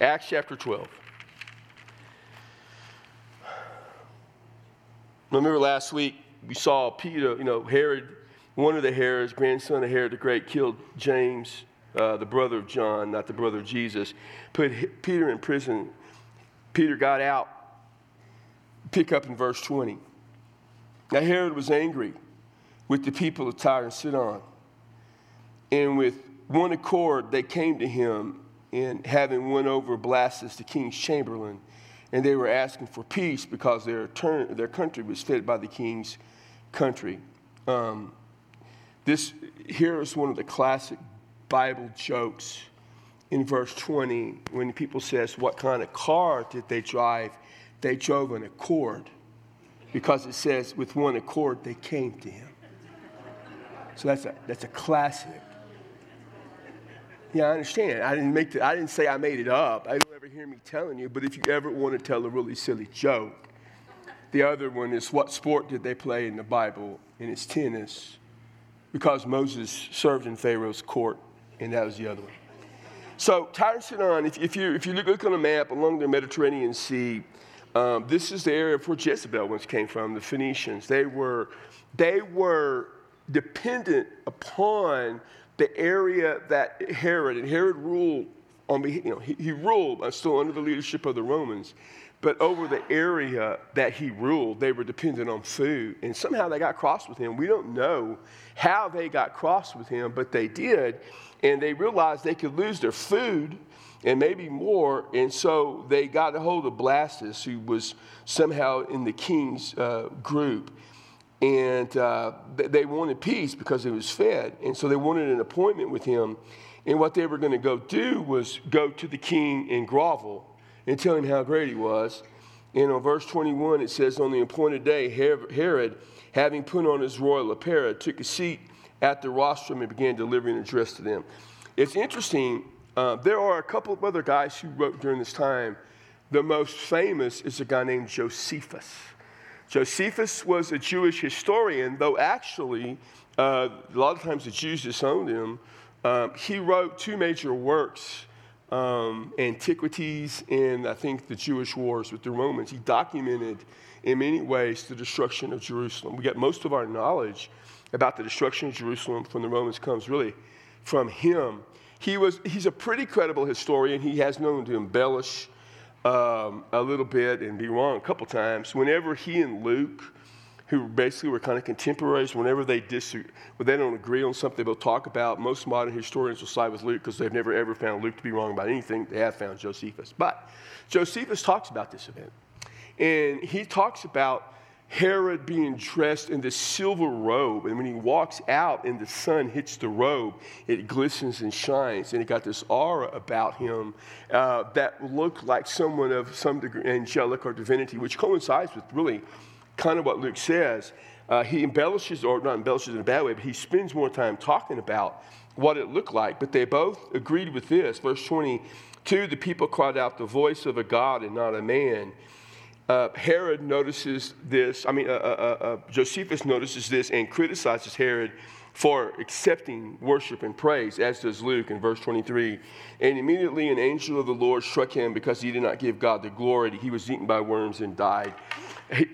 Acts chapter 12. Remember last week we saw Peter, you know, Herod, one of the Herods, grandson of Herod the Great, killed James, uh, the brother of John, not the brother of Jesus, put Peter in prison. Peter got out. Pick up in verse 20. Now Herod was angry with the people of Tyre and Sidon, and with one accord they came to him, and having won over Blastus, the king's chamberlain, and they were asking for peace because their, turn, their country was fed by the king's country. Um, this here is one of the classic Bible jokes in verse 20 when people says what kind of car did they drive? They drove an accord. Because it says with one accord they came to him. So that's a that's a classic yeah i understand i didn't make the, i didn't say i made it up i don't ever hear me telling you but if you ever want to tell a really silly joke the other one is what sport did they play in the bible and it's tennis because moses served in pharaoh's court and that was the other one. So Tyre Sidon, if, if, you, if you look on a map along the Mediterranean Sea, um, this is the area where Jezebel once came from, the Phoenicians. They were, they were dependent upon the area that Herod, and Herod ruled on, you know, he, he ruled uh, still under the leadership of the Romans. But over the area that he ruled, they were dependent on food. And somehow they got cross with him. We don't know how they got cross with him, but they did and they realized they could lose their food and maybe more. And so they got a hold of Blastus, who was somehow in the king's uh, group. And uh, they wanted peace because he was fed. And so they wanted an appointment with him. And what they were going to go do was go to the king and grovel and tell him how great he was. And on verse 21, it says, On the appointed day, Herod, having put on his royal apparel, took a seat at the rostrum and began delivering an address to them. It's interesting, uh, there are a couple of other guys who wrote during this time. The most famous is a guy named Josephus. Josephus was a Jewish historian, though actually, uh, a lot of times the Jews disowned him. Um, he wrote two major works um, Antiquities and I think the Jewish Wars with the Romans. He documented in many ways the destruction of Jerusalem. We get most of our knowledge about the destruction of Jerusalem from the Romans comes really from him. He was, he's a pretty credible historian. He has known to embellish um, a little bit and be wrong a couple times. Whenever he and Luke, who basically were kind of contemporaries, whenever they disagree, when they don't agree on something, they'll talk about. Most modern historians will side with Luke because they've never ever found Luke to be wrong about anything. They have found Josephus. But Josephus talks about this event. And he talks about Herod being dressed in this silver robe. And when he walks out and the sun hits the robe, it glistens and shines. And it got this aura about him uh, that looked like someone of some degree, angelic or divinity, which coincides with really kind of what Luke says. Uh, he embellishes, or not embellishes in a bad way, but he spends more time talking about what it looked like. But they both agreed with this. Verse 22 the people cried out, The voice of a God and not a man. Uh, Herod notices this, I mean, uh, uh, uh, uh, Josephus notices this and criticizes Herod for accepting worship and praise, as does Luke in verse 23. And immediately an angel of the Lord struck him because he did not give God the glory. He was eaten by worms and died.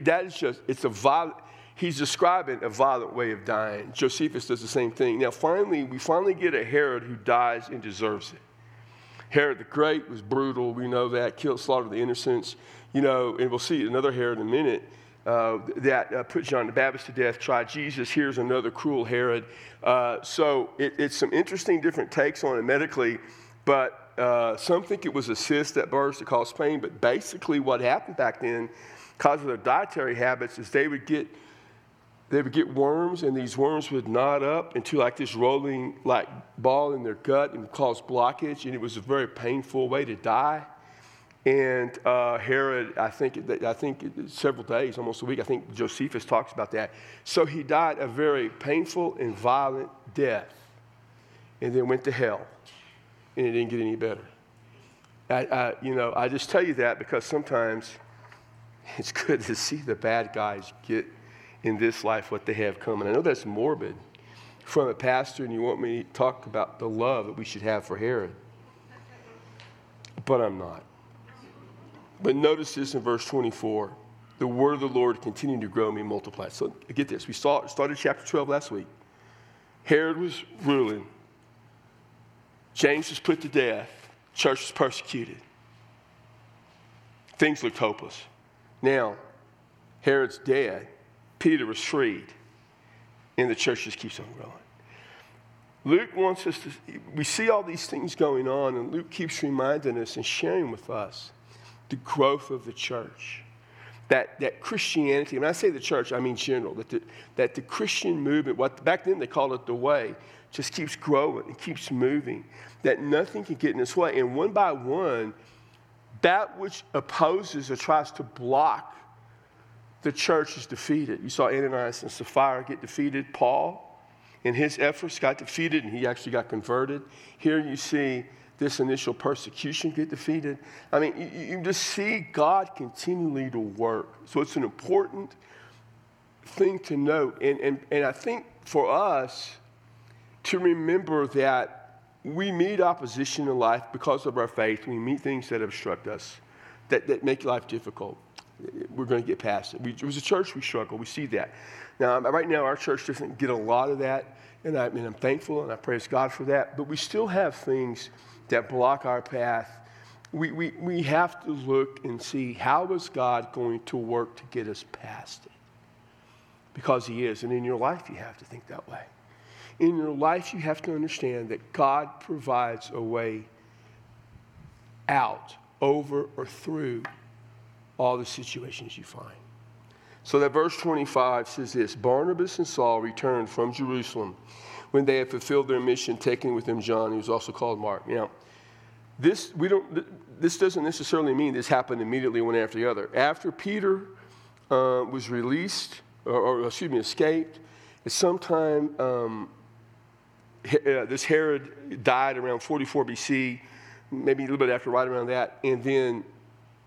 That is just, it's a violent, he's describing a violent way of dying. Josephus does the same thing. Now, finally, we finally get a Herod who dies and deserves it. Herod the Great was brutal. We know that, killed, slaughtered the innocents you know, and we'll see another Herod in a minute, uh, that uh, put John the Baptist to death, tried Jesus. Here's another cruel Herod. Uh, so it, it's some interesting different takes on it medically, but uh, some think it was a cyst that burst that caused pain. But basically, what happened back then, because of their dietary habits, is they would get they would get worms, and these worms would knot up into like this rolling like ball in their gut and cause blockage, and it was a very painful way to die. And uh, Herod, I think, I think several days, almost a week, I think Josephus talks about that. So he died a very painful and violent death and then went to hell. And it didn't get any better. I, I, you know, I just tell you that because sometimes it's good to see the bad guys get in this life what they have coming. I know that's morbid from a pastor, and you want me to talk about the love that we should have for Herod. but I'm not. But notice this in verse 24 the word of the Lord continued to grow and multiply. So get this. We saw, started chapter 12 last week. Herod was ruling. James was put to death. Church was persecuted. Things looked hopeless. Now, Herod's dead. Peter was freed. And the church just keeps on growing. Luke wants us to, we see all these things going on, and Luke keeps reminding us and sharing with us the growth of the church that, that Christianity, when I say the church, I mean general, that the, that the Christian movement, what back then they called it the way, just keeps growing and keeps moving, that nothing can get in its way. And one by one, that which opposes or tries to block the church is defeated. You saw Ananias and Sapphira get defeated. Paul, in his efforts, got defeated and he actually got converted. Here you see this initial persecution get defeated. I mean, you, you just see God continually to work. So it's an important thing to note. And, and, and I think for us to remember that we meet opposition in life because of our faith. We meet things that obstruct us, that, that make life difficult. We're going to get past it. We, it was a church we struggle. We see that. Now, right now, our church doesn't get a lot of that. And, I, and I'm thankful and I praise God for that. But we still have things that block our path, we, we, we have to look and see how is God going to work to get us past it? Because He is. And in your life, you have to think that way. In your life, you have to understand that God provides a way out, over, or through all the situations you find. So that verse 25 says this Barnabas and Saul returned from Jerusalem when they had fulfilled their mission, taking with them John, who was also called Mark. Now, this, we don't, this doesn't necessarily mean this happened immediately one after the other. After Peter uh, was released, or, or, excuse me, escaped, at some time, um, uh, this Herod died around 44 BC, maybe a little bit after, right around that, and then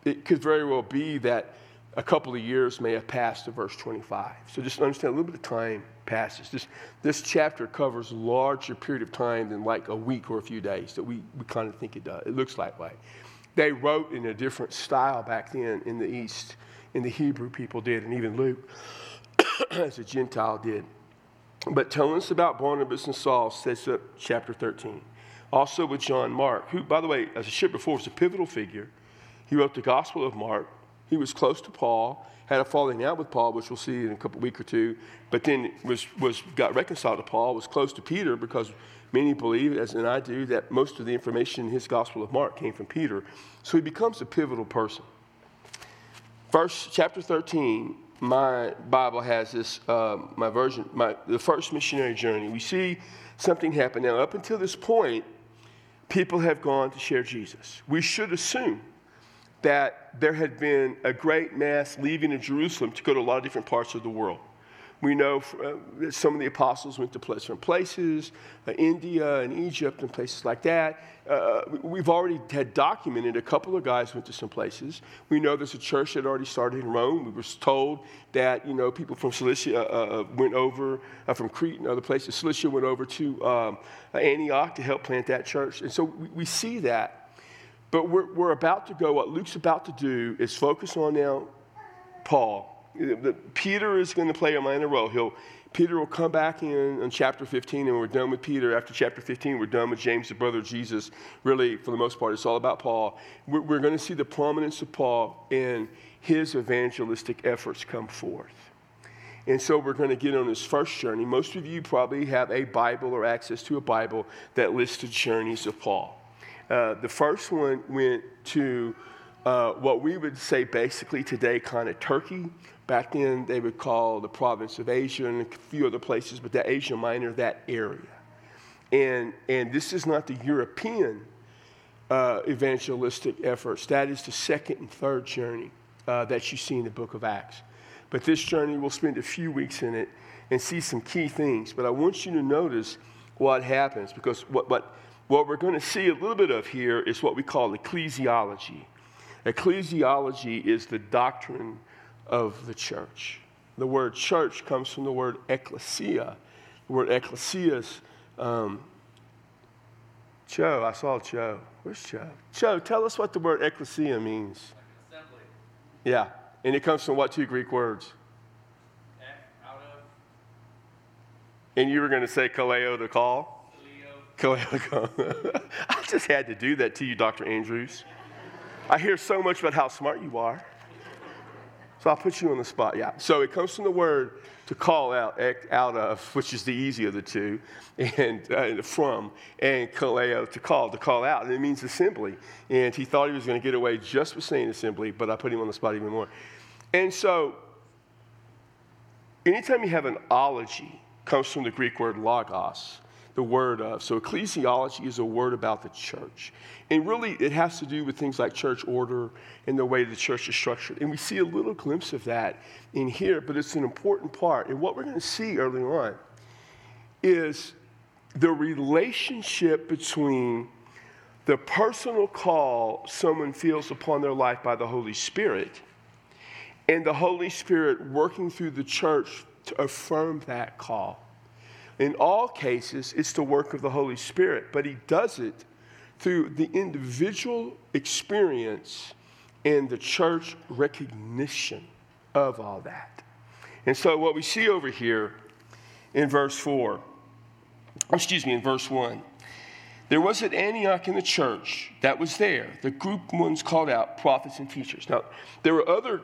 it could very well be that a couple of years may have passed to verse 25. So just understand a little bit of time passes. This, this chapter covers a larger period of time than like a week or a few days that we, we kind of think it does. It looks like way. They wrote in a different style back then in the East, in the Hebrew people did, and even Luke, as a Gentile did. But telling us about Barnabas and Saul sets up chapter 13. Also with John Mark, who, by the way, as I shared before, was a pivotal figure. He wrote the Gospel of Mark. He was close to Paul, had a falling out with Paul, which we'll see in a couple week or two, but then was, was got reconciled to Paul, was close to Peter because many believe, as and I do, that most of the information in his Gospel of Mark came from Peter. So he becomes a pivotal person. First, chapter 13, my Bible has this, uh, my version, my, the first missionary journey. We see something happen. Now, up until this point, people have gone to share Jesus. We should assume that there had been a great mass leaving of Jerusalem to go to a lot of different parts of the world. We know uh, that some of the apostles went to different places, uh, India and Egypt and places like that. Uh, we've already had documented a couple of guys went to some places. We know there's a church that already started in Rome. We were told that you know people from Cilicia uh, uh went over uh, from Crete and other places. Cilicia went over to um, Antioch to help plant that church, and so we, we see that. But we're, we're about to go, what Luke's about to do is focus on now Paul. Peter is going to play a minor role. He'll, Peter will come back in in chapter 15, and we're done with Peter. After chapter 15, we're done with James, the brother of Jesus. Really, for the most part, it's all about Paul. We're, we're going to see the prominence of Paul and his evangelistic efforts come forth. And so we're going to get on this first journey. Most of you probably have a Bible or access to a Bible that lists the journeys of Paul. Uh, the first one went to uh, what we would say basically today kind of Turkey. Back then they would call the province of Asia and a few other places, but that Asia Minor, that area. And, and this is not the European uh, evangelistic efforts. That is the second and third journey uh, that you see in the book of Acts. But this journey, we'll spend a few weeks in it and see some key things. But I want you to notice what happens because what, what what we're going to see a little bit of here is what we call ecclesiology. Ecclesiology is the doctrine of the church. The word church comes from the word ecclesia. The word ecclesia is, um, Joe, I saw Joe. Where's Joe? Joe, tell us what the word ecclesia means. Assembly. Yeah, and it comes from what two Greek words? Out of. And you were going to say kaleo to call? I just had to do that to you, Dr. Andrews. I hear so much about how smart you are. So I'll put you on the spot. Yeah. So it comes from the word to call out, out of, which is the easy of the two, and uh, from, and kaleo, to call, to call out. And it means assembly. And he thought he was going to get away just with saying assembly, but I put him on the spot even more. And so, anytime you have an ology, comes from the Greek word logos, the word of. So ecclesiology is a word about the church. And really, it has to do with things like church order and the way the church is structured. And we see a little glimpse of that in here, but it's an important part. And what we're going to see early on is the relationship between the personal call someone feels upon their life by the Holy Spirit and the Holy Spirit working through the church to affirm that call. In all cases, it's the work of the Holy Spirit, but He does it through the individual experience and the church recognition of all that. And so, what we see over here in verse 4, excuse me, in verse 1, there was at Antioch in the church that was there, the group ones called out prophets and teachers. Now, there were other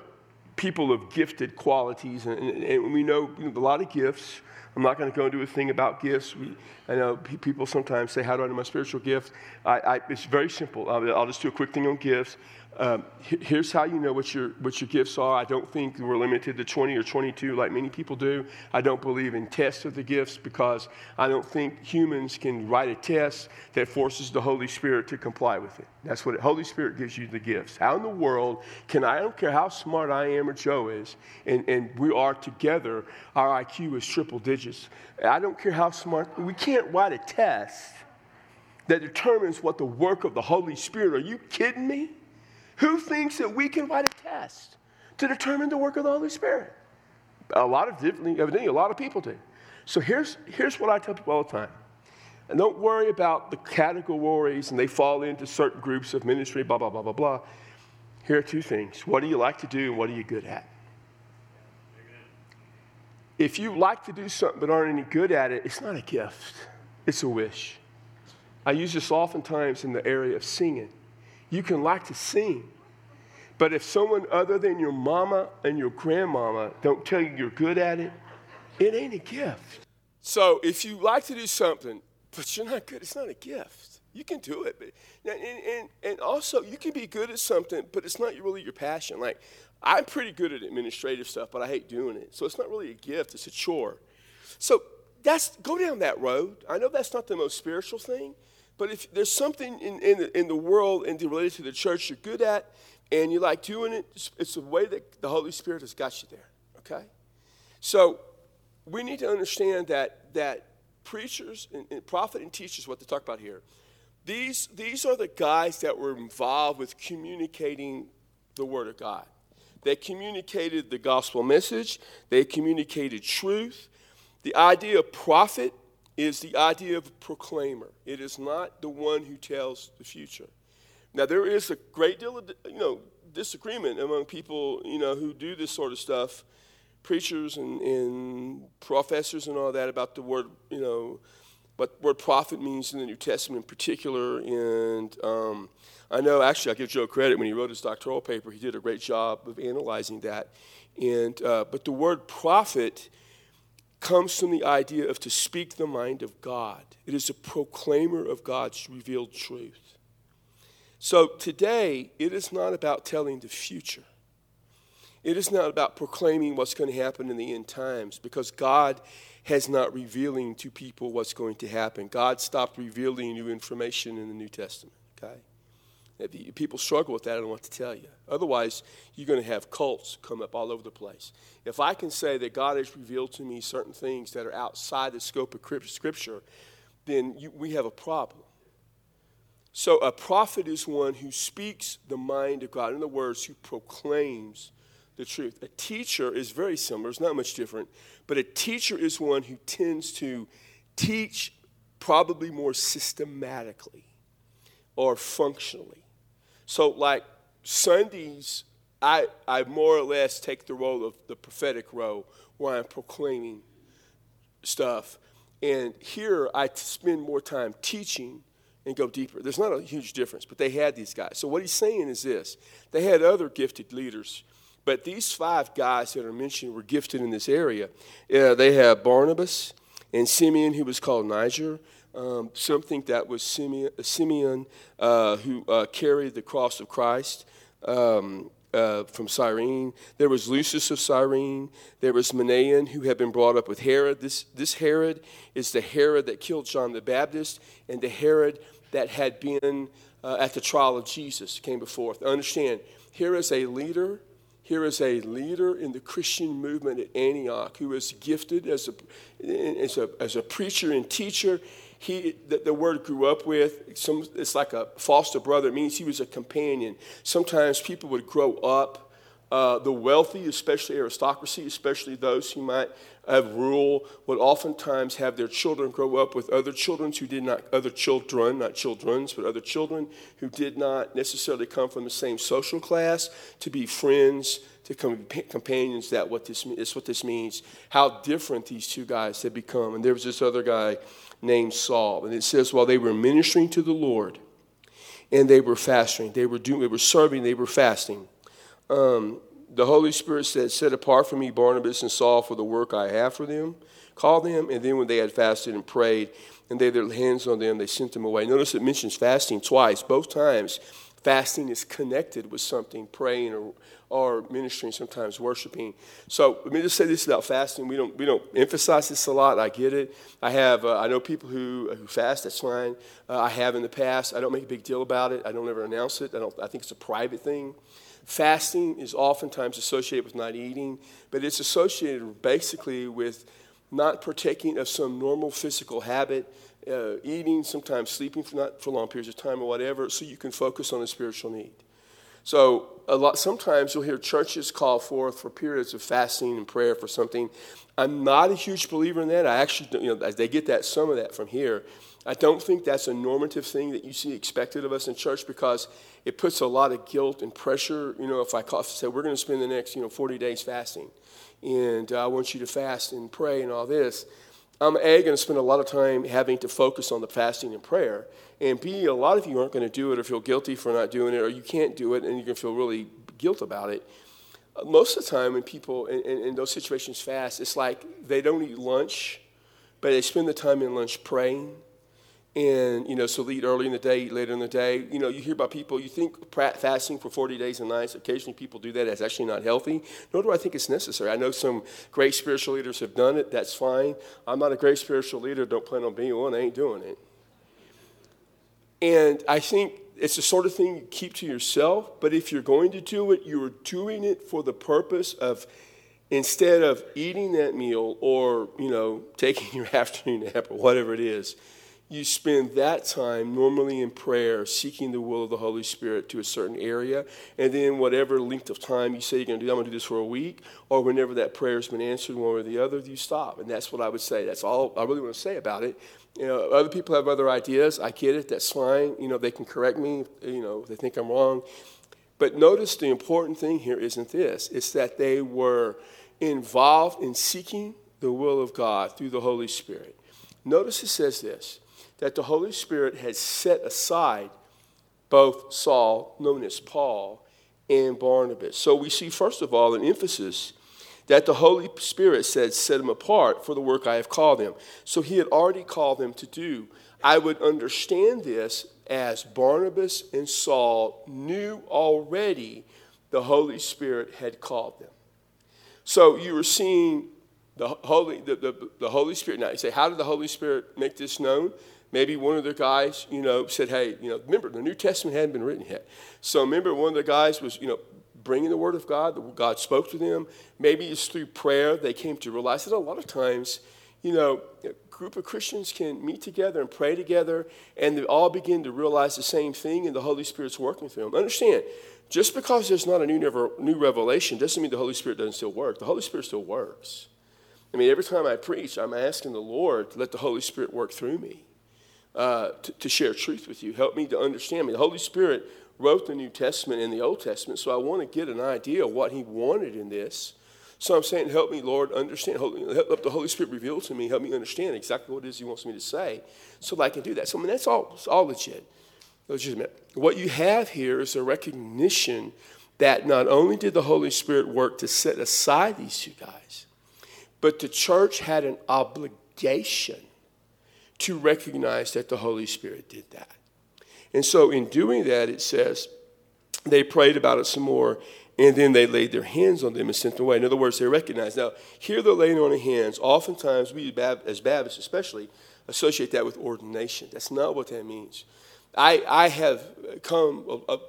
people of gifted qualities, and, and we know, know a lot of gifts. I'm not going to go into a thing about gifts. We, I know people sometimes say, How do I know my spiritual gift? I, I, it's very simple. I'll, I'll, just do a quick thing on gifts. Um, here's how you know what your, what your gifts are. I don't think we're limited to 20 or 22 like many people do. I don't believe in tests of the gifts because I don't think humans can write a test that forces the Holy Spirit to comply with it. That's what the Holy Spirit gives you the gifts. How in the world can I, I don't care how smart I am or Joe is, and, and we are together, our IQ is triple digits. I don't care how smart, we can't write a test that determines what the work of the Holy Spirit. Are you kidding me? Who thinks that we can write a test to determine the work of the Holy Spirit? A lot of evidently, a lot of people do. So here's, here's what I tell people all the time. And don't worry about the categories and they fall into certain groups of ministry, blah, blah, blah, blah, blah. Here are two things. What do you like to do and what are you good at? If you like to do something but aren't any good at it, it's not a gift, it's a wish. I use this oftentimes in the area of singing. You can like to sing. But if someone other than your mama and your grandmama don't tell you you're good at it, it ain't a gift. So if you like to do something, but you're not good, it's not a gift. You can do it. But, and, and, and also, you can be good at something, but it's not really your passion. Like, I'm pretty good at administrative stuff, but I hate doing it. So it's not really a gift, it's a chore. So that's go down that road. I know that's not the most spiritual thing, but if there's something in, in, the, in the world and related to the church you're good at and you like doing it, it's the way that the Holy Spirit has got you there, okay? So we need to understand that, that preachers and, and prophet and teachers, what they talk about here, these, these are the guys that were involved with communicating the Word of God. They communicated the gospel message, they communicated truth. The idea of prophet is the idea of a proclaimer. It is not the one who tells the future. Now, there is a great deal of you know, disagreement among people you know, who do this sort of stuff, preachers and, and professors and all that, about the word, you know, what word prophet means in the New Testament in particular. And um, I know, actually, I give Joe credit when he wrote his doctoral paper, he did a great job of analyzing that. And, uh, but the word prophet comes from the idea of to speak the mind of God. It is a proclaimer of God's revealed truth. So today, it is not about telling the future. It is not about proclaiming what's going to happen in the end times because God has not revealing to people what's going to happen. God stopped revealing new information in the New Testament, okay? People struggle with that, I don't want to tell you. Otherwise, you're going to have cults come up all over the place. If I can say that God has revealed to me certain things that are outside the scope of Scripture, then you, we have a problem. So, a prophet is one who speaks the mind of God. In other words, who proclaims the truth. A teacher is very similar, it's not much different, but a teacher is one who tends to teach probably more systematically or functionally. So, like Sundays, I, I more or less take the role of the prophetic role where I'm proclaiming stuff. And here I spend more time teaching and go deeper. There's not a huge difference, but they had these guys. So what he's saying is this they had other gifted leaders, but these five guys that are mentioned were gifted in this area. Uh, they have Barnabas and Simeon, who was called Niger. Um, something that was Simeon, Simeon uh, who uh, carried the cross of Christ. Um, uh, from Cyrene. There was Lucius of Cyrene. There was Manaen, who had been brought up with Herod. This, this Herod is the Herod that killed John the Baptist and the Herod that had been uh, at the trial of Jesus, came before. Understand, here is a leader. Here is a leader in the Christian movement at Antioch who is gifted as a, as a, as a preacher and teacher he, the, the, word grew up with. Some, it's like a foster brother. It means he was a companion. Sometimes people would grow up. Uh, the wealthy, especially aristocracy, especially those who might have rule, would oftentimes have their children grow up with other children who did not, other children, not children's, but other children who did not necessarily come from the same social class to be friends, to come companions. That what this is what this means. How different these two guys had become. And there was this other guy named Saul. And it says, while they were ministering to the Lord and they were fasting, they were, doing, they were serving, they were fasting. Um, the Holy Spirit said, Set apart for me Barnabas and Saul for the work I have for them. Call them, and then when they had fasted and prayed, and they had their hands on them, they sent them away. Notice it mentions fasting twice. Both times, fasting is connected with something, praying or or ministering, sometimes worshiping. So let me just say this about fasting. We don't, we don't emphasize this a lot. I get it. I have, uh, I know people who, who fast, that's fine. Uh, I have in the past. I don't make a big deal about it. I don't ever announce it. I, don't, I think it's a private thing. Fasting is oftentimes associated with not eating, but it's associated basically with not partaking of some normal physical habit, uh, eating, sometimes sleeping for not for long periods of time or whatever, so you can focus on a spiritual need. So a lot sometimes you'll hear churches call forth for periods of fasting and prayer for something. I'm not a huge believer in that. I actually, you know, they get that some of that from here. I don't think that's a normative thing that you see expected of us in church because it puts a lot of guilt and pressure. You know, if I call, say we're going to spend the next, you know, 40 days fasting, and uh, I want you to fast and pray and all this, I'm A, going to spend a lot of time having to focus on the fasting and prayer. And B, a lot of you aren't going to do it or feel guilty for not doing it, or you can't do it and you're going to feel really guilt about it. Most of the time, when people in, in, in those situations fast, it's like they don't eat lunch, but they spend the time in lunch praying and you know so eat early in the day eat later in the day. You know you hear about people you think fasting for 40 days and nights occasionally people do that that's actually not healthy. Nor do i think it's necessary. I know some great spiritual leaders have done it that's fine. I'm not a great spiritual leader don't plan on being one i ain't doing it. And i think it's the sort of thing you keep to yourself but if you're going to do it you're doing it for the purpose of instead of eating that meal or you know taking your afternoon nap or whatever it is you spend that time normally in prayer, seeking the will of the Holy Spirit to a certain area, and then whatever length of time you say you're going to do, I'm going to do this for a week, or whenever that prayer has been answered, one or the other, you stop. And that's what I would say. That's all I really want to say about it. You know, other people have other ideas. I get it. That's fine. You know, they can correct me. You know, if they think I'm wrong. But notice the important thing here isn't this. It's that they were involved in seeking the will of God through the Holy Spirit. Notice it says this that the Holy Spirit had set aside both Saul, known as Paul, and Barnabas. So we see, first of all, an emphasis that the Holy Spirit said, Set them apart for the work I have called them. So he had already called them to do. I would understand this as Barnabas and Saul knew already the Holy Spirit had called them. So you were seeing the Holy, the, the, the Holy Spirit. Now you say, How did the Holy Spirit make this known? Maybe one of the guys, you know, said, hey, you know, remember, the New Testament hadn't been written yet. So remember, one of the guys was, you know, bringing the Word of God. God spoke to them. Maybe it's through prayer they came to realize that a lot of times, you know, a group of Christians can meet together and pray together, and they all begin to realize the same thing, and the Holy Spirit's working through them. Understand, just because there's not a new, new revelation doesn't mean the Holy Spirit doesn't still work. The Holy Spirit still works. I mean, every time I preach, I'm asking the Lord to let the Holy Spirit work through me. Uh, to, to share truth with you. Help me to understand me. The Holy Spirit wrote the New Testament and the Old Testament, so I want to get an idea of what He wanted in this. So I'm saying, help me, Lord, understand. Help the Holy Spirit reveal to me. Help me understand exactly what it is He wants me to say so that I can do that. So, I mean, that's all, it's all legit. Legitimate. What you have here is a recognition that not only did the Holy Spirit work to set aside these two guys, but the church had an obligation to recognize that the Holy Spirit did that. And so, in doing that, it says they prayed about it some more and then they laid their hands on them and sent them away. In other words, they recognized. Now, here the laying on of hands, oftentimes we as Baptists especially associate that with ordination. That's not what that means. I, I have come a, a,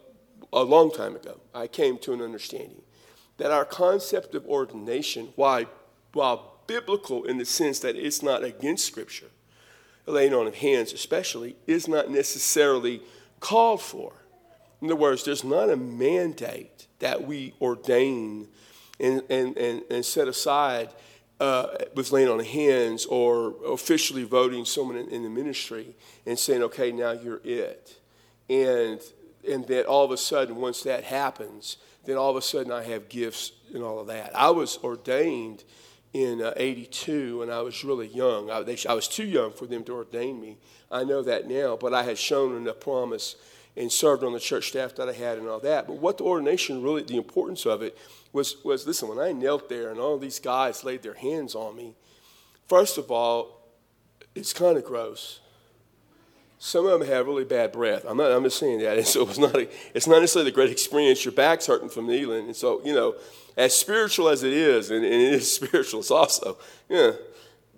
a long time ago, I came to an understanding that our concept of ordination, while biblical in the sense that it's not against Scripture, laying on of hands especially, is not necessarily called for. In other words, there's not a mandate that we ordain and, and, and, and set aside uh, with laying on of hands or officially voting someone in, in, the ministry and saying, okay, now you're it. And, and that all of a sudden, once that happens, then all of a sudden I have gifts and all of that. I was ordained in uh, 82 and I was really young. I, they, I was too young for them to ordain me. I know that now, but I had shown the promise and served on the church staff that I had and all that. But what the ordination really, the importance of it was, was listen, when I knelt there and all these guys laid their hands on me, first of all, it's kind of gross. Some of them have really bad breath. I'm not. I'm just saying that. And so it's not. A, it's not necessarily a great experience. Your back's hurting from kneeling, and so you know, as spiritual as it is, and, and it is spiritual, it's also yeah.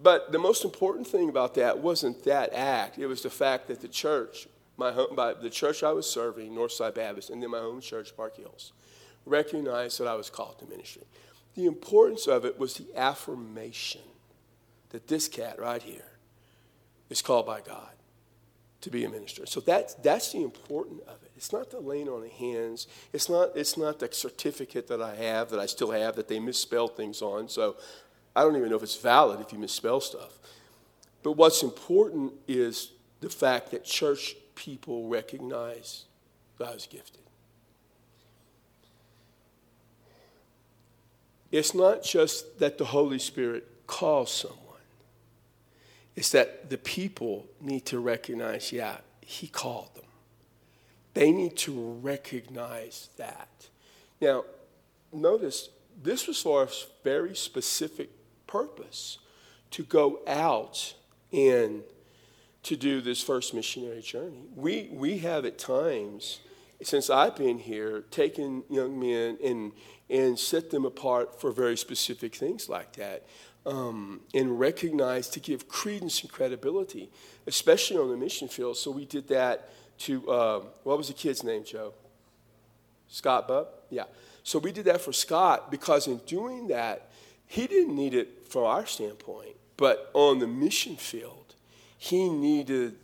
But the most important thing about that wasn't that act. It was the fact that the church my home, by the church I was serving, Northside Baptist, and then my home church, Park Hills, recognized that I was called to ministry. The importance of it was the affirmation that this cat right here is called by God to be a minister. So that's, that's the important of it. It's not the laying on of hands. It's not, it's not the certificate that I have, that I still have, that they misspell things on. So I don't even know if it's valid if you misspell stuff. But what's important is the fact that church people recognize that I was gifted. It's not just that the Holy Spirit calls someone, it's that the people need to recognize, yeah, He called them. They need to recognize that. Now, notice this was for a very specific purpose to go out and to do this first missionary journey. We, we have at times, since I've been here, taken young men and, and set them apart for very specific things like that. Um, and recognize to give credence and credibility, especially on the mission field. So we did that to, uh, what was the kid's name, Joe? Scott Bub? Yeah. So we did that for Scott because in doing that, he didn't need it from our standpoint, but on the mission field, he needed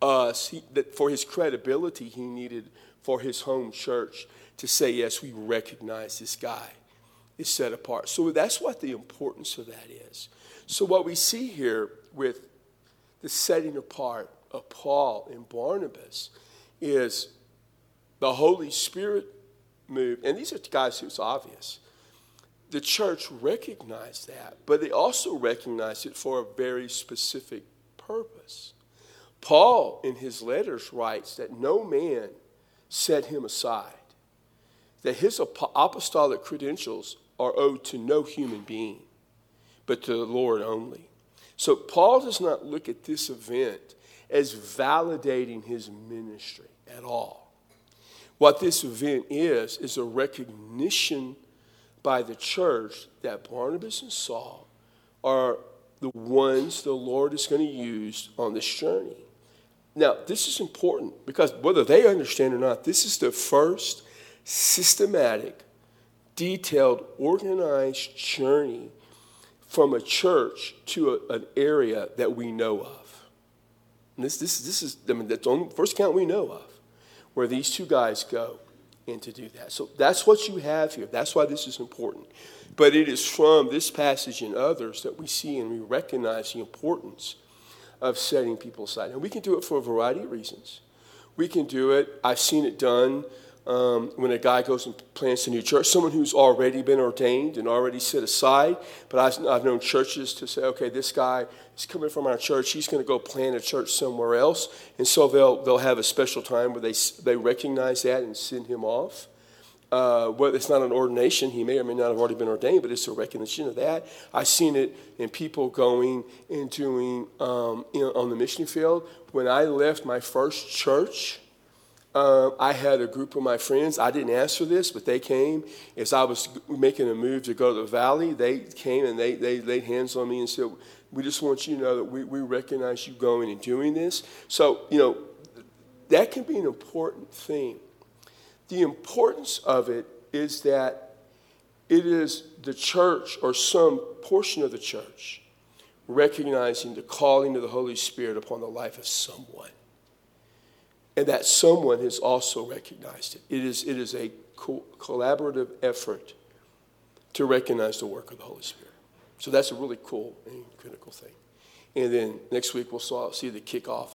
us, he, that for his credibility, he needed for his home church to say, yes, we recognize this guy is set apart. So that's what the importance of that is. So, what we see here with the setting apart of Paul and Barnabas is the Holy Spirit moved, and these are guys who's obvious. The church recognized that, but they also recognized it for a very specific purpose. Paul, in his letters, writes that no man set him aside, that his apostolic credentials are owed to no human being, but to the Lord only. So Paul does not look at this event as validating his ministry at all. What this event is, is a recognition by the church that Barnabas and Saul are the ones the Lord is going to use on this journey. Now, this is important because whether they understand or not, this is the first systematic, detailed, organized journey from a church to a, an area that we know of. And this, this, this is I mean, the first account we know of where these two guys go and to do that. So that's what you have here. That's why this is important. But it is from this passage and others that we see and we recognize the importance of setting people aside. And we can do it for a variety of reasons. We can do it, I've seen it done um, when a guy goes and plants a new church, someone who's already been ordained and already set aside. But I've, I've known churches to say, okay, this guy is coming from our church. He's going to go plant a church somewhere else. And so they'll, they'll have a special time where they, they recognize that and send him off. Uh, it's not an ordination. He may or may not have already been ordained, but it's a recognition of that. I've seen it in people going and doing um, know, on the mission field. When I left my first church, uh, I had a group of my friends. I didn't ask for this, but they came. As I was making a move to go to the valley, they came and they, they laid hands on me and said, We just want you to know that we, we recognize you going and doing this. So, you know, that can be an important thing. The importance of it is that it is the church or some portion of the church recognizing the calling of the Holy Spirit upon the life of someone and that someone has also recognized it. It is, it is a co- collaborative effort to recognize the work of the Holy Spirit. So that's a really cool and critical thing. And then next week we'll see the kickoff